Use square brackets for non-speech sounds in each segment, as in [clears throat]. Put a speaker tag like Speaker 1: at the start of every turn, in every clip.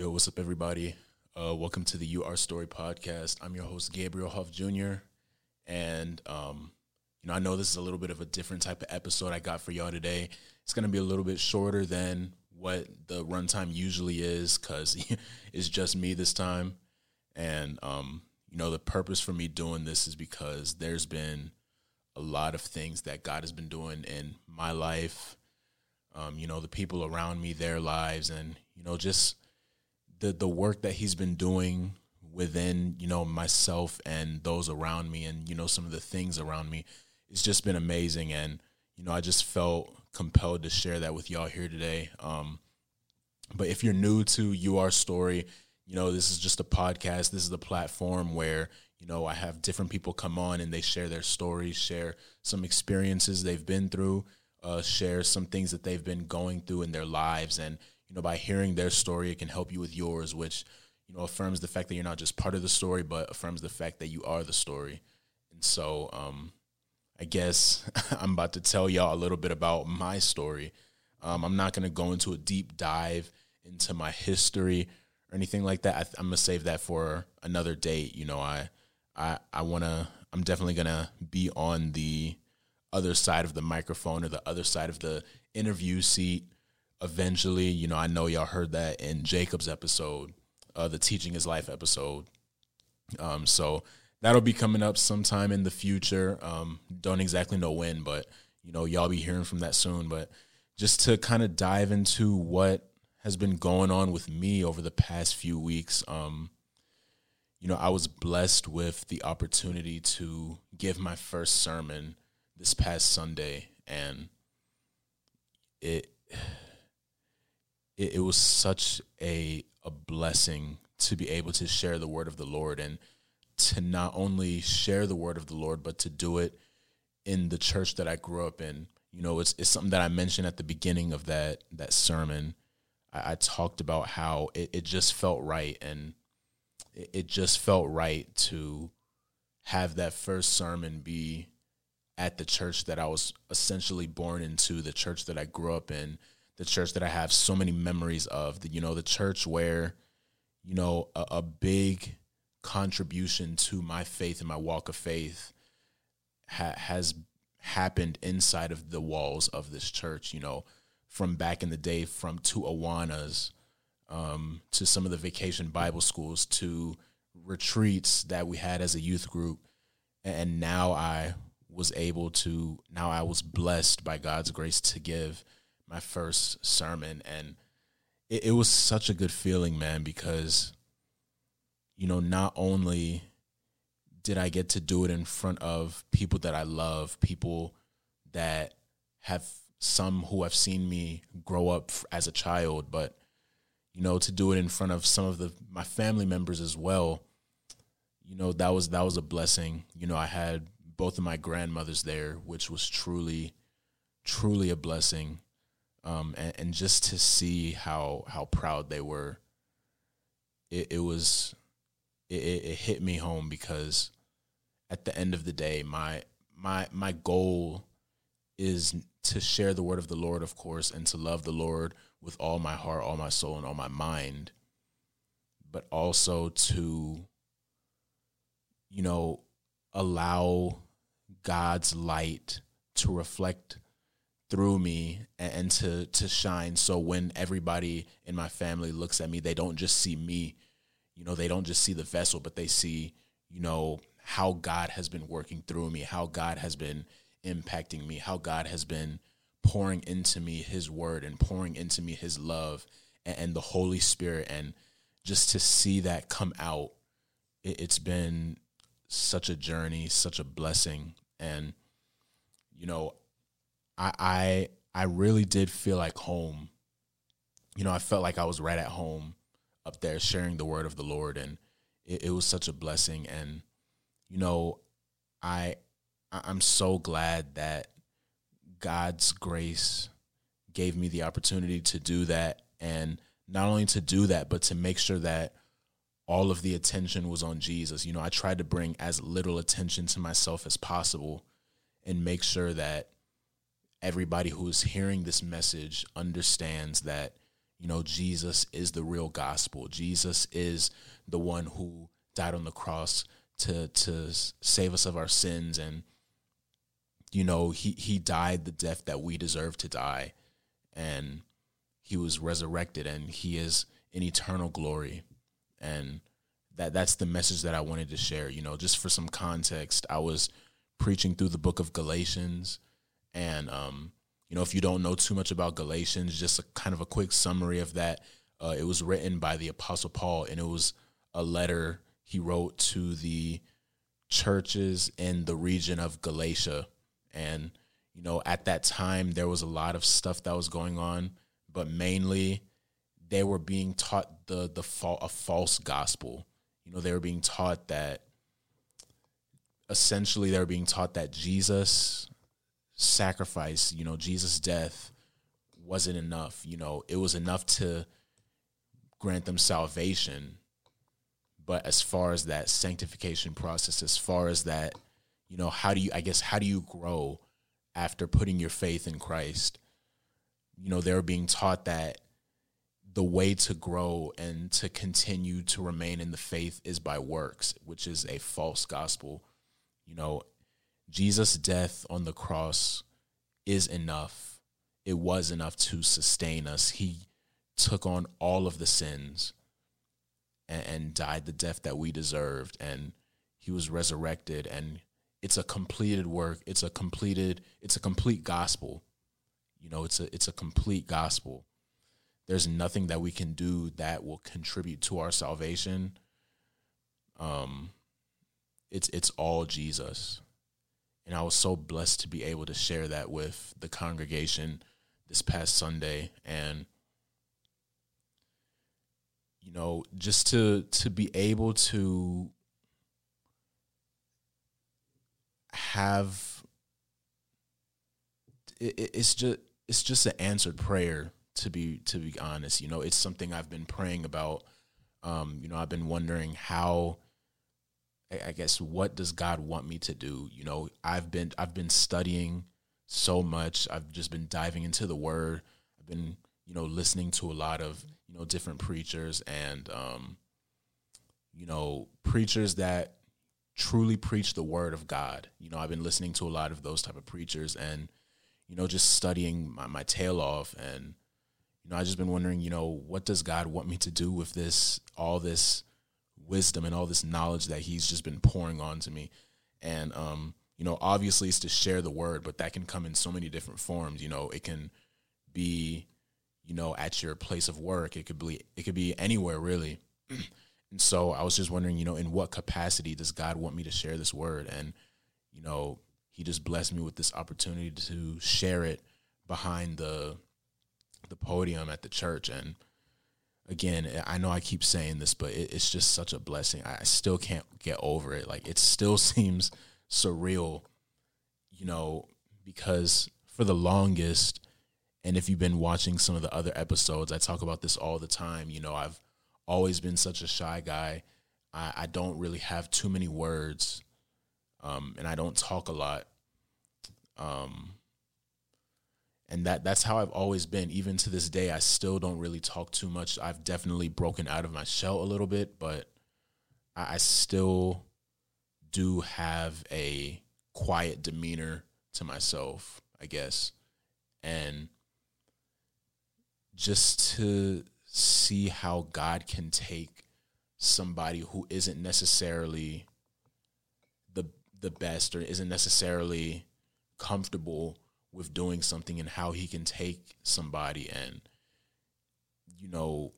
Speaker 1: Yo, what's up, everybody? Uh, welcome to the You Are Story podcast. I'm your host, Gabriel Hoff Jr. And, um, you know, I know this is a little bit of a different type of episode I got for y'all today. It's going to be a little bit shorter than what the runtime usually is because [laughs] it's just me this time. And, um, you know, the purpose for me doing this is because there's been a lot of things that God has been doing in my life, um, you know, the people around me, their lives, and, you know, just the the work that he's been doing within you know myself and those around me and you know some of the things around me it's just been amazing. And you know i just felt compelled to share that with y'all here today. Um but if you're new to you are story you know this is just a podcast. This is a platform where you know i have different people come on and they share their stories share some experiences they've been through uh, share some things that they've been going through in their lives. And you know, by hearing their story, it can help you with yours, which, you know, affirms the fact that you're not just part of the story, but affirms the fact that you are the story. And so, um, I guess [laughs] I'm about to tell y'all a little bit about my story. Um, I'm not going to go into a deep dive into my history or anything like that. I, am gonna save that for another date. You know, I, I, I want to. I'm definitely gonna be on the other side of the microphone or the other side of the interview seat eventually, you know, I know y'all heard that in Jacob's episode, uh, the Teaching His Life episode. Um, so that'll be coming up sometime in the future. Um, don't exactly know when, but you know, y'all be hearing from that soon. But just to kind of dive into what has been going on with me over the past few weeks, um, you know, I was blessed with the opportunity to give my first sermon this past Sunday, and it it, it was such a a blessing to be able to share the word of the Lord and to not only share the word of the Lord, but to do it in the church that I grew up in. You know, it's it's something that I mentioned at the beginning of that that sermon. I, I talked about how it, it just felt right and it, it just felt right to have that first sermon be at the church that I was essentially born into, the church that I grew up in, the church that I have so many memories of. The, you know, the church where, you know, a, a big contribution to my faith and my walk of faith ha- has happened inside of the walls of this church. You know, from back in the day, from to Awanas, um, to some of the vacation Bible schools, to retreats that we had as a youth group, and now I was able to. Now I was blessed by God's grace to give my first sermon and it, it was such a good feeling, man, because you know, not only did I get to do it in front of people that I love, people that have some who have seen me grow up as a child, but you know, to do it in front of some of the my family members as well. You know, that was that was a blessing. You know, I had both of my grandmothers there, which was truly truly a blessing um, and, and, just to see how how proud they were, it, it was it, it hit me home because at the end of the day, my my my goal is to share the word of the Lord, of course, and to love the Lord with all my heart, all my soul, and all my mind, but also to, you know, allow God's light to reflect through me and, and, to to shine. So when everybody in my family looks at me they don't just see me. You know they don't just see the vessel but they see you know how God has been working through me how God has been impacting me how God has been pouring into me his word and pouring into me his love and, and the holy spirit. And just to see that come out it, it's been such a journey such a blessing. And you know I, I I really did feel like home. You know, I felt like I was right at home up there sharing the word of the Lord and it, it was such a blessing and you know, I I'm so glad that God's grace gave me the opportunity to do that and not only to do that but to make sure that all of the attention was on Jesus. You know, I tried to bring as little attention to myself as possible and make sure that everybody who is hearing this message understands that you know, Jesus is the real gospel. Jesus is the one who died on the cross to to save us of our sins and you know, he he died the death that we deserve to die and he was resurrected and he is in eternal glory. And that that's the message that I wanted to share, you know, just for some context. I was preaching through the book of Galatians and um you know, if you don't know too much about Galatians, just a kind of a quick summary of that. Uh, it was written by the Apostle Paul, and it was a letter he wrote to the churches in the region of Galatia. And, you know, at that time, there was a lot of stuff that was going on, but mainly they were being taught the, the fa- a false gospel. You know, they were being taught that essentially they were being taught that Jesus sacrifice, you know, Jesus' death wasn't enough. You know, it was enough to grant them salvation. But as far as that sanctification process, as far as that, you know, how do you, I guess, how do you grow after putting your faith in Christ? You know, they're being taught that the way to grow and to continue to remain in the faith is by works, which is a false gospel. You know, Jesus' death on the cross is enough. It was enough to sustain us. He took on all of the sins and, and died the death that we deserved. And he was resurrected. And it's a completed work. It's a completed, it's a complete gospel. You know, it's a it's a complete gospel. There's nothing that we can do that will contribute to our salvation. Um it's it's all Jesus. And I was so blessed to be able to share that with the congregation this past Sunday. And you know just to to be able to have it, it's just it's just an answered prayer to be to be honest. You know it's something i've been praying about. Um you know i've been wondering how I guess what does God want me to do? You know, I've been I've been studying so much. I've just been diving into the word. I've been, you know, listening to a lot of, you know, different preachers and um you know, preachers that truly preach the word of God. You know, I've been listening to a lot of those type of preachers and you know, just studying my, my tail off and you know, I've just been wondering, you know, what does God want me to do with this all this wisdom and all this knowledge that he's just been pouring onto me. And um, you know, obviously it's to share the word, but that can come in so many different forms. You know, it can be, you know, at your place of work. It could be it could be anywhere really. [clears throat] and so I was just wondering, you know, in what capacity does God want me to share this word? And, you know, he just blessed me with this opportunity to share it behind the the podium at the church and again, I know I keep saying this, but it, it's just such a blessing. I still can't get over it. Like it still [laughs] seems surreal, you know, because for the longest, and if you've been watching some of the other episodes, I talk about this all the time. You know, I've always been such a shy guy. I, I don't really have too many words, um, and I don't talk a lot. Um, and that that's how I've always been. Even to this day, I still don't really talk too much. I've definitely broken out of my shell a little bit, but I, I still do have a quiet demeanor to myself, I guess, and just to see how God can take somebody who isn't necessarily the the best or isn't necessarily comfortable with doing something and how he can take somebody and you know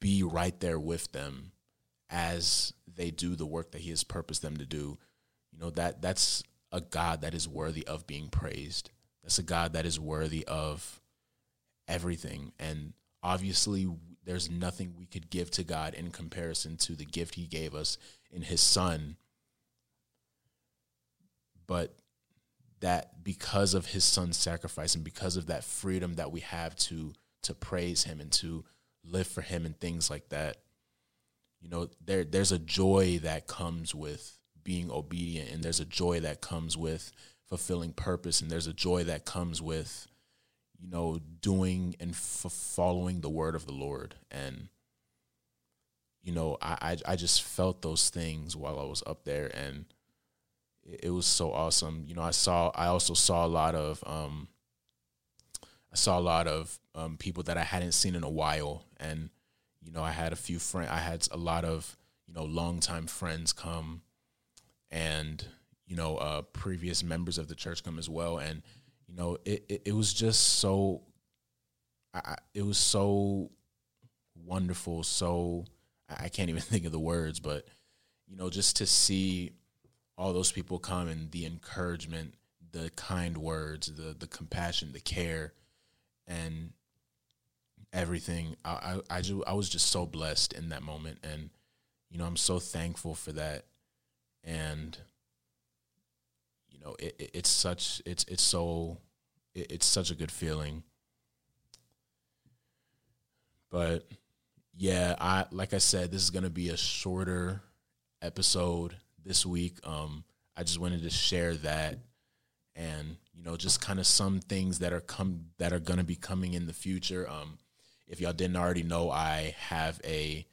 Speaker 1: be right there with them as they do the work that he has purposed them to do. You know that that's a god that is worthy of being praised. That's a god that is worthy of everything. And obviously there's nothing we could give to god in comparison to the gift he gave us in his son. But that because of his son's sacrifice and because of that freedom that we have to to praise him and to live for him and things like that you know there there's a joy that comes with being obedient and there's a joy that comes with fulfilling purpose and there's a joy that comes with you know, doing and f- following the word of the Lord. And, you know, I, I, I just felt those things while I was up there and it, was so awesome. You know, I saw, I also saw a lot of, um, I saw a lot of um, people that I hadn't seen in a while, and you know, I had a few friends. I had a lot of you know longtime friends come, and you know, uh, previous members of the church come as well, and you know, it it, it was just so. I, it was so wonderful. So I can't even [laughs] think of the words, but you know, just to see all those people come and the encouragement, the kind words, the the compassion, the care and everything. I, I, I, just, I was just so blessed in that moment. And, you know, I'm so thankful for that. And, you know, it, it, it's such, it's, it's so, it, it's such a good feeling. But yeah, I, like I said, this is to be a shorter episode this week. Um, I just wanted to share that and you know just kind of some things that are come that are going to be coming in the future um if y'all didn't already know i have a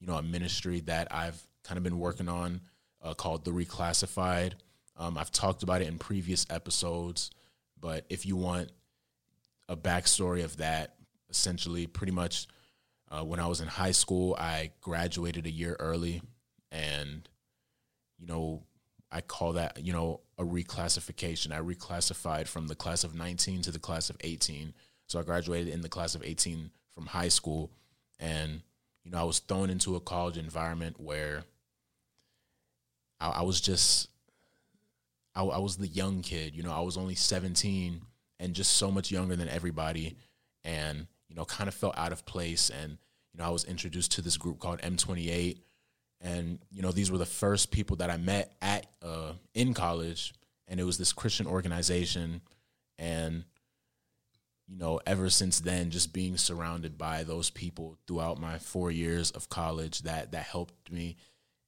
Speaker 1: you know a ministry that i've kind of been working on uh, called the reclassified um, i've talked about it in previous episodes but if you want a backstory of that essentially pretty much uh, when i was in high school i graduated a year early and you know I call that, you know, a reclassification. I reclassified from the class of 19 to the class of 18. So I graduated in the class of 18 from high school. And, you know, I was thrown into a college environment where I, I was just, I, I was the young kid. You know, I was only 17 and just so much younger than everybody. And, you know, kind of felt out of place. And, you know, I was introduced to this group called M28 and you know these were the first people that I met at uh, in college, and it was this Christian organization, and you know ever since then, just being surrounded by those people throughout my four years of college that that helped me,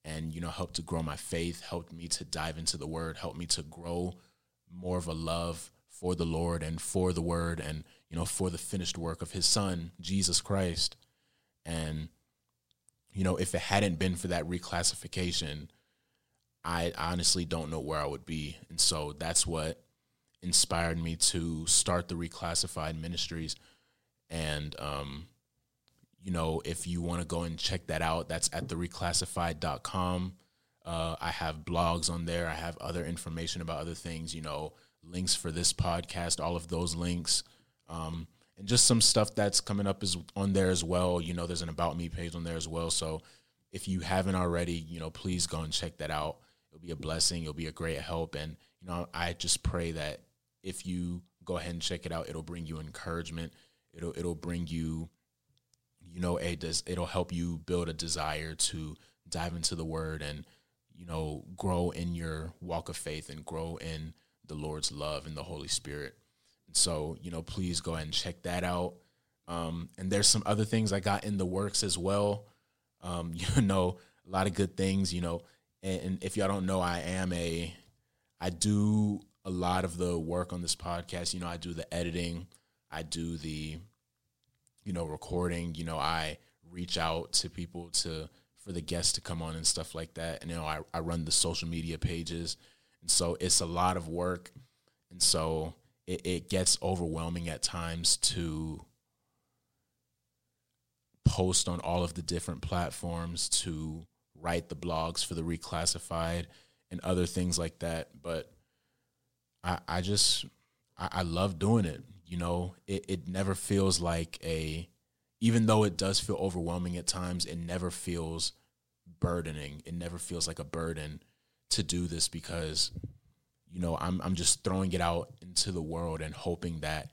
Speaker 1: and you know helped to grow my faith, helped me to dive into the Word, helped me to grow more of a love for the Lord and for the Word, and you know for the finished work of His Son Jesus Christ, and you know, if it hadn't been for that reclassification, I honestly don't know where I would be. And so that's what inspired me to start the reclassified ministries. And, um, you know, if you want to go and check that out, that's at the reclassified.com. Uh, I have blogs on there. I have other information about other things, you know, links for this podcast, all of those links. Um, and just some stuff that's coming up is on there as well. You know, there's an about me page on there as well. So if you haven't already, you know, please go and check that out. It'll be a blessing. It'll be a great help. And, you know, I just pray that if you go ahead and check it out, it'll bring you encouragement. It'll, it'll bring you, you know, a, it'll help you build a desire to dive into the word and, you know, grow in your walk of faith and grow in the Lord's love and the Holy Spirit. So, you know, please go ahead and check that out. Um, and there's some other things I got in the works as well. Um, [laughs] you know, a lot of good things, you know. And, and if y'all don't know, I am a, I do a lot of the work on this podcast. You know, I do the editing, I do the, you know, recording. You know, I reach out to people to for the guests to come on and stuff like that. And you know, I, I run the social media pages, and so it's a lot of work. And so it, it gets overwhelming at times to post on all of the different platforms to write the blogs for the reclassified and other things like that. But i i just i, I love doing it you know? It, it never feels like a even though it does feel overwhelming at times it never feels burdening. It never feels like a burden to do this because you know, I'm I'm just throwing it out into the world and hoping that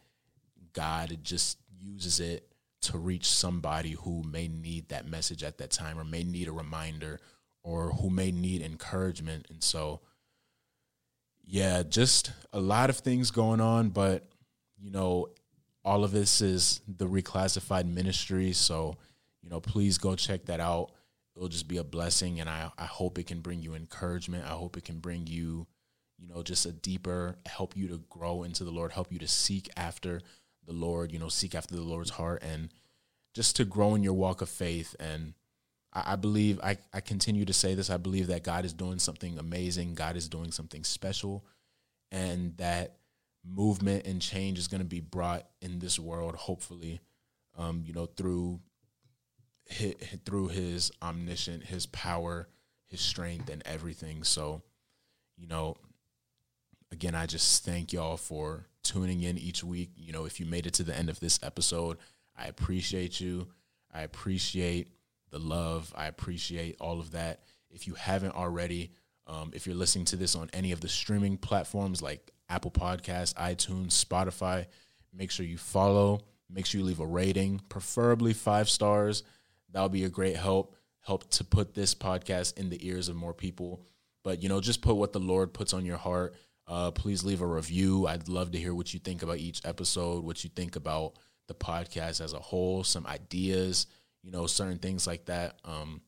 Speaker 1: God just uses it to reach somebody who may need that message at that time or may need a reminder or who may need encouragement. And so yeah, just a lot of things going on, but you know, all of this is the reclassified ministry. So, you know, please go check that out. It'll just be a blessing and I, I hope it can bring you encouragement. I hope it can bring you you know, just a deeper help you to grow into the Lord, help you to seek after the Lord, you know, seek after the Lord's heart and just to grow in your walk of faith. And I, I believe, I, I continue to say this, I believe that God is doing something amazing, God is doing something special, and that movement and change is going to be brought in this world, hopefully, um, you know, through his, through his omniscient, his power, his strength, and everything. So, you know, again, I just thank y'all for tuning in each week. You know, if you made it to the end of this episode, I appreciate you. I appreciate the love. I appreciate all of that. If you haven't already, um, if you're listening to this on any of the streaming platforms like Apple Podcasts, iTunes, Spotify, make sure you follow. Make sure you leave a rating, preferably five stars. That'll be a great help. Help to put this podcast in the ears of more people. But you know, just put what the Lord puts on your heart. Uh, please leave a review. I'd love to hear what you think about each episode, what you think about the podcast as a whole, some ideas, you know, certain things like that. Um,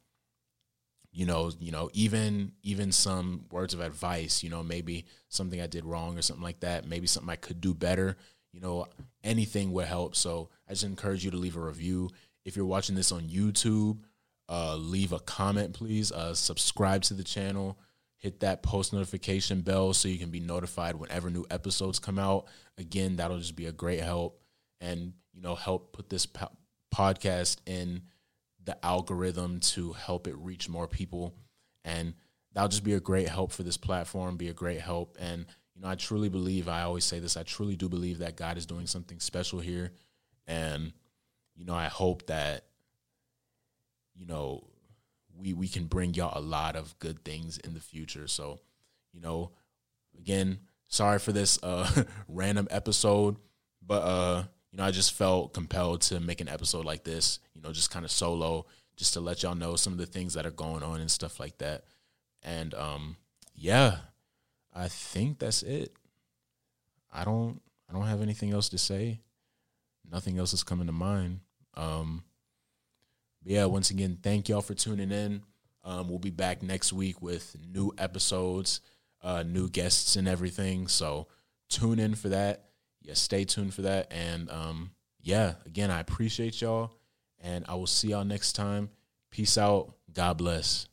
Speaker 1: you know, you know, even even some words of advice, you know, maybe something I did wrong or something like that, maybe something I could do better, you know, anything would help. So I just encourage you to leave a review. If you're watching this on YouTube, uh, leave a comment, please. Uh, subscribe to the channel. Hit that post notification bell so you can be notified whenever new episodes come out. Again, that'll just be a great help and you know help put this po- podcast in the algorithm to help it reach more people. And that'll just be a great help for this platform be a great help. And you know i truly believe i always say this i truly do believe that god is doing something special here. And you know i hope that you know we we can bring y'all a lot of good things in the future so you know again sorry for this uh [laughs] random episode but uh you know, I just felt compelled to make an episode like this, you know, just kind of solo, just to let y'all know some of the things that are going on and stuff like that. And um, yeah, I think that's it. I don't I don't have anything else to say. Nothing else is coming to mind. Um, yeah, once again, thank y'all for tuning in. Um, we'll be back next week with new episodes, uh, new guests, and everything. So tune in for that yeah, stay tuned for that. And um, yeah, again, I appreciate y'all. And I will see y'all next time. Peace out. God bless.